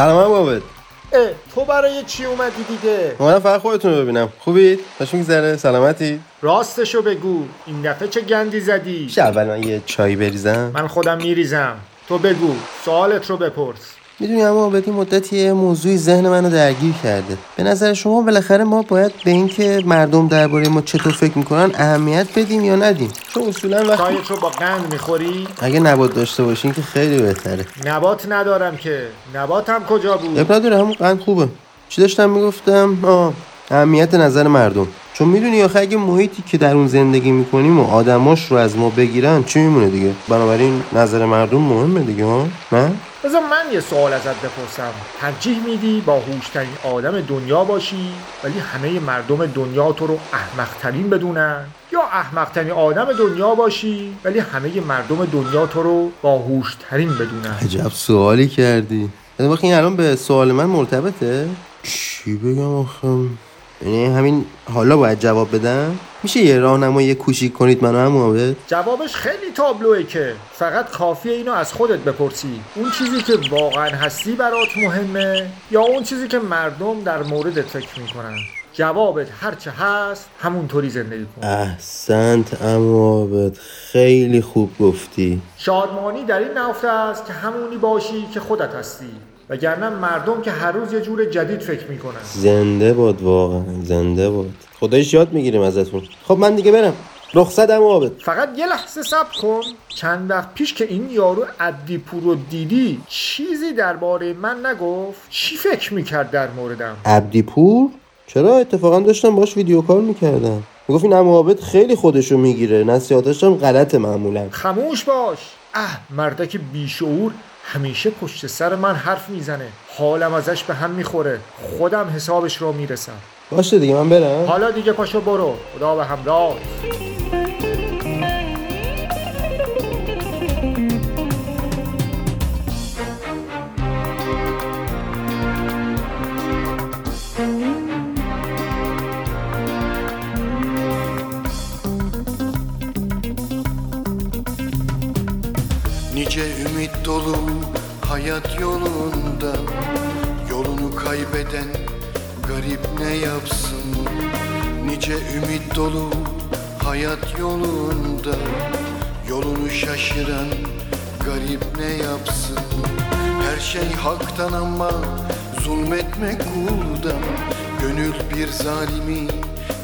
سلام هم عابد اه تو برای چی اومدی دیگه؟ اومدم فقط خودتون رو ببینم. خوبید؟ خوش میگذره؟ سلامتی؟ راستشو بگو. این دفعه چه گندی زدی؟ اول من یه چای بریزم. من خودم میریزم. تو بگو. سوالت رو بپرس. می‌دونی اما عابد این مدتی یه موضوعی ذهن منو درگیر کرده. به نظر شما بالاخره ما باید به اینکه مردم درباره ما چطور فکر می‌کنن اهمیت بدیم یا ندیم؟ چون اصولا وقتی چایت رو با قند می‌خوری؟ اگه نبات داشته باشین که خیلی بهتره. نبات ندارم که. نباتم کجا بود؟ اب نداره همون قند خوبه. چی داشتم می‌گفتم؟ آه اهمیت نظر مردم. چون می‌دونی آخه اگه محیطی که در اون زندگی می‌کنیم و آدماش رو از ما بگیرن چی میمونه دیگه؟ بنابراین نظر مردم مهمه دیگه ها؟ نه؟ بذار من یه سوال ازت بپرسم. ترجیح میدی با هوشترین آدم دنیا باشی ولی همه مردم دنیا تو رو احمقترین بدونن؟ یا احمقترین آدم دنیا باشی ولی همه مردم دنیا تو رو با هوشترین بدونن؟ عجب سوالی کردی. وقتی این الان به سوال من مرتبطه؟ چی بگم آخه؟ یعنی همین حالا باید جواب بدم؟ میشه یه راهنمایی کوچیک کنید منو هم جوابش خیلی تابلوه که. فقط کافیه اینو از خودت بپرسی. اون چیزی که واقعا هستی برات مهمه یا اون چیزی که مردم در موردت فکر می‌کنن؟ جوابت هرچه هست همونطوری زندگی کن. احسنت اما عابد خیلی خوب گفتی. شادمانی در این نفته است که همونی باشی که خودت هستی. وگرنه مردم که هر روز یه جور جدید فکر می‌کنن. زنده باد واقعا زنده باد. خدایش یاد می‌گیریم ازتون. خب من دیگه برم. رخصت اما عابد فقط یه لحظه صبر کن. چند وقت پیش که این یارو عبدیپور رو دیدی چیزی درباره من نگفت. چی فکر می‌کرد در موردم؟ عبدی پور؟ چرا؟ اتفاقا داشتم باش ویدیو کار می‌کردم. می‌گفت این عمو عابد خیلی خودشو می‌گیره. نصیحتاش هم غلطه معمولا. خموش باش. اه مردک بیشعور همیشه پشت سر من حرف می‌زنه. حالم ازش به هم می‌خوره. خودم حسابش رو می‌رسم. باشه دیگه من برم. حالا دیگه پاشو برو. خدا به همراه. Nice ümit dolu hayat yolunda. Yolunu kaybeden garip ne yapsın? Nice ümit dolu hayat yolunda. Yolunu şaşıran garip ne yapsın? Her şey haktan ama zulmetmek kuldan Gönül bir zalimi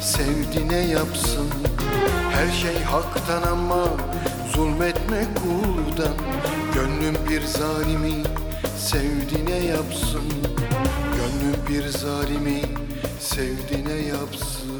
sevdi ne yapsın? Her şey haktan ama zulmetmek kuldan Gönlüm bir zalimi sevdi ne yapsın. Gönlüm bir zalimi sevdi ne yapsın